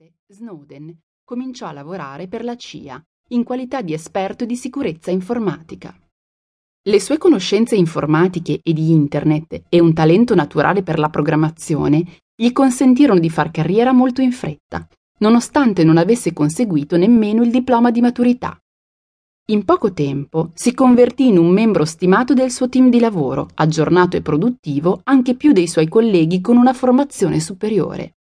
2007 Snowden cominciò a lavorare per la CIA in qualità di esperto di sicurezza informatica. Le sue conoscenze informatiche e di Internet e un talento naturale per la programmazione gli consentirono di far carriera molto in fretta, nonostante non avesse conseguito nemmeno il diploma di maturità. In poco tempo si convertì in un membro stimato del suo team di lavoro, aggiornato e produttivo anche più dei suoi colleghi con una formazione superiore.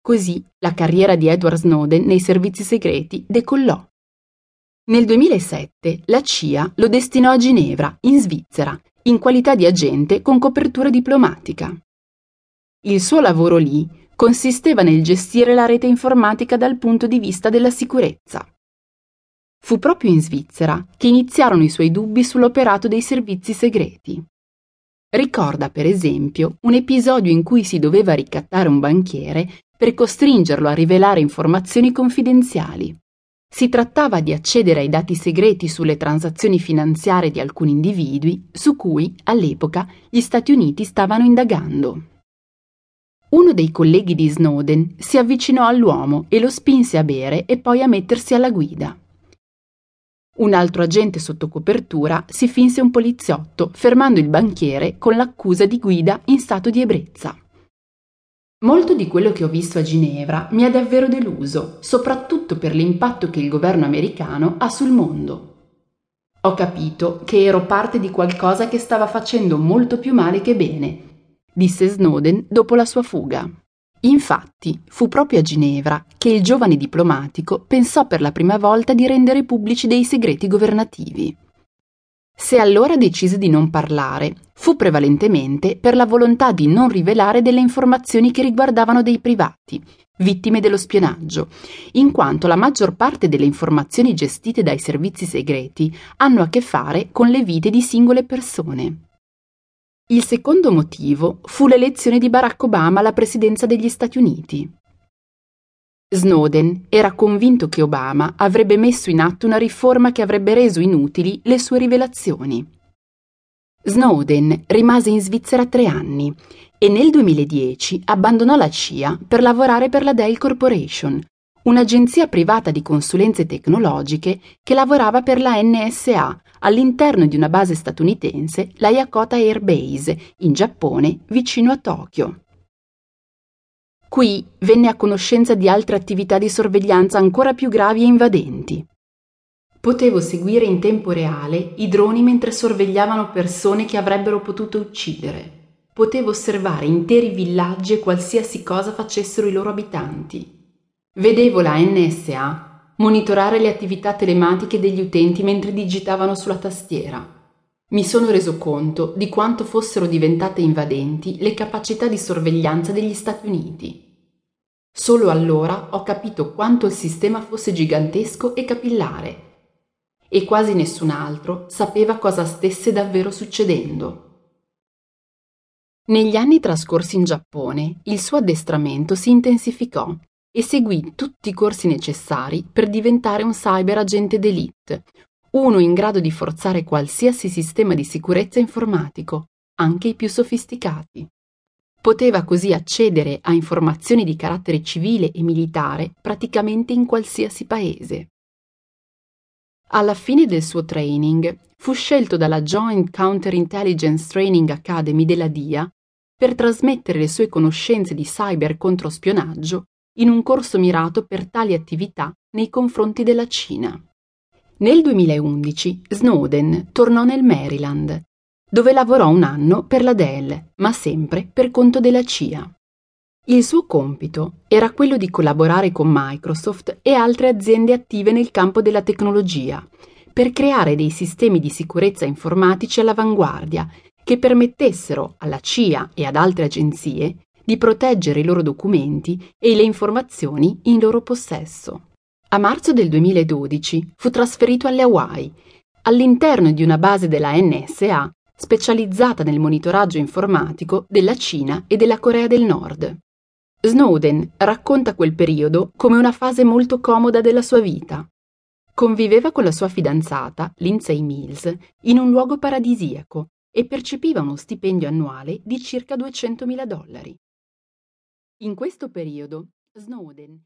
Così la carriera di Edward Snowden nei servizi segreti decollò. Nel 2007 la CIA lo destinò a Ginevra, in Svizzera, in qualità di agente con copertura diplomatica. Il suo lavoro lì consisteva nel gestire la rete informatica dal punto di vista della sicurezza. Fu proprio in Svizzera che iniziarono i suoi dubbi sull'operato dei servizi segreti. Ricorda, per esempio, un episodio in cui si doveva ricattare un banchiere per costringerlo a rivelare informazioni confidenziali. Si trattava di accedere ai dati segreti sulle transazioni finanziarie di alcuni individui su cui, all'epoca, gli Stati Uniti stavano indagando. Uno dei colleghi di Snowden si avvicinò all'uomo e lo spinse a bere e poi a mettersi alla guida. Un altro agente sotto copertura si finse un poliziotto, fermando il banchiere con l'accusa di guida in stato di ebbrezza. Molto di quello che ho visto a Ginevra mi ha davvero deluso, soprattutto per l'impatto che il governo americano ha sul mondo. Ho capito che ero parte di qualcosa che stava facendo molto più male che bene, disse Snowden dopo la sua fuga. Infatti, fu proprio a Ginevra che il giovane diplomatico pensò per la prima volta di rendere pubblici dei segreti governativi. Se allora decise di non parlare, fu prevalentemente per la volontà di non rivelare delle informazioni che riguardavano dei privati, vittime dello spionaggio, in quanto la maggior parte delle informazioni gestite dai servizi segreti hanno a che fare con le vite di singole persone. Il secondo motivo fu l'elezione di Barack Obama alla presidenza degli Stati Uniti. Snowden era convinto che Obama avrebbe messo in atto una riforma che avrebbe reso inutili le sue rivelazioni. Snowden rimase in Svizzera tre anni e nel 2010 abbandonò la CIA per lavorare per la Dell Corporation, un'agenzia privata di consulenze tecnologiche che lavorava per la NSA all'interno di una base statunitense, la Yakota Air Base, in Giappone, vicino a Tokyo. Qui venne a conoscenza di altre attività di sorveglianza ancora più gravi e invadenti. Potevo seguire in tempo reale i droni mentre sorvegliavano persone che avrebbero potuto uccidere. Potevo osservare interi villaggi e qualsiasi cosa facessero i loro abitanti. Vedevo la NSA monitorare le attività telematiche degli utenti mentre digitavano sulla tastiera. Mi sono reso conto di quanto fossero diventate invadenti le capacità di sorveglianza degli Stati Uniti. Solo allora ho capito quanto il sistema fosse gigantesco e capillare e quasi nessun altro sapeva cosa stesse davvero succedendo. Negli anni trascorsi in Giappone, il suo addestramento si intensificò e seguì tutti i corsi necessari per diventare un cyber agente d'élite, uno in grado di forzare qualsiasi sistema di sicurezza informatico, anche i più sofisticati. Poteva così accedere a informazioni di carattere civile e militare praticamente in qualsiasi paese. Alla fine del suo training fu scelto dalla Joint Counterintelligence Training Academy della DIA per trasmettere le sue conoscenze di cyber controspionaggio in un corso mirato per tali attività nei confronti della Cina. Nel 2011 Snowden tornò nel Maryland, dove lavorò un anno per la Dell, ma sempre per conto della CIA. Il suo compito era quello di collaborare con Microsoft e altre aziende attive nel campo della tecnologia per creare dei sistemi di sicurezza informatici all'avanguardia che permettessero alla CIA e ad altre agenzie di proteggere i loro documenti e le informazioni in loro possesso. A marzo del 2012 fu trasferito alle Hawaii, all'interno di una base della NSA specializzata nel monitoraggio informatico della Cina e della Corea del Nord. Snowden racconta quel periodo come una fase molto comoda della sua vita. Conviveva con la sua fidanzata, Lindsay Mills, in un luogo paradisiaco e percepiva uno stipendio annuale di circa 200.000 dollari. In questo periodo, Snowden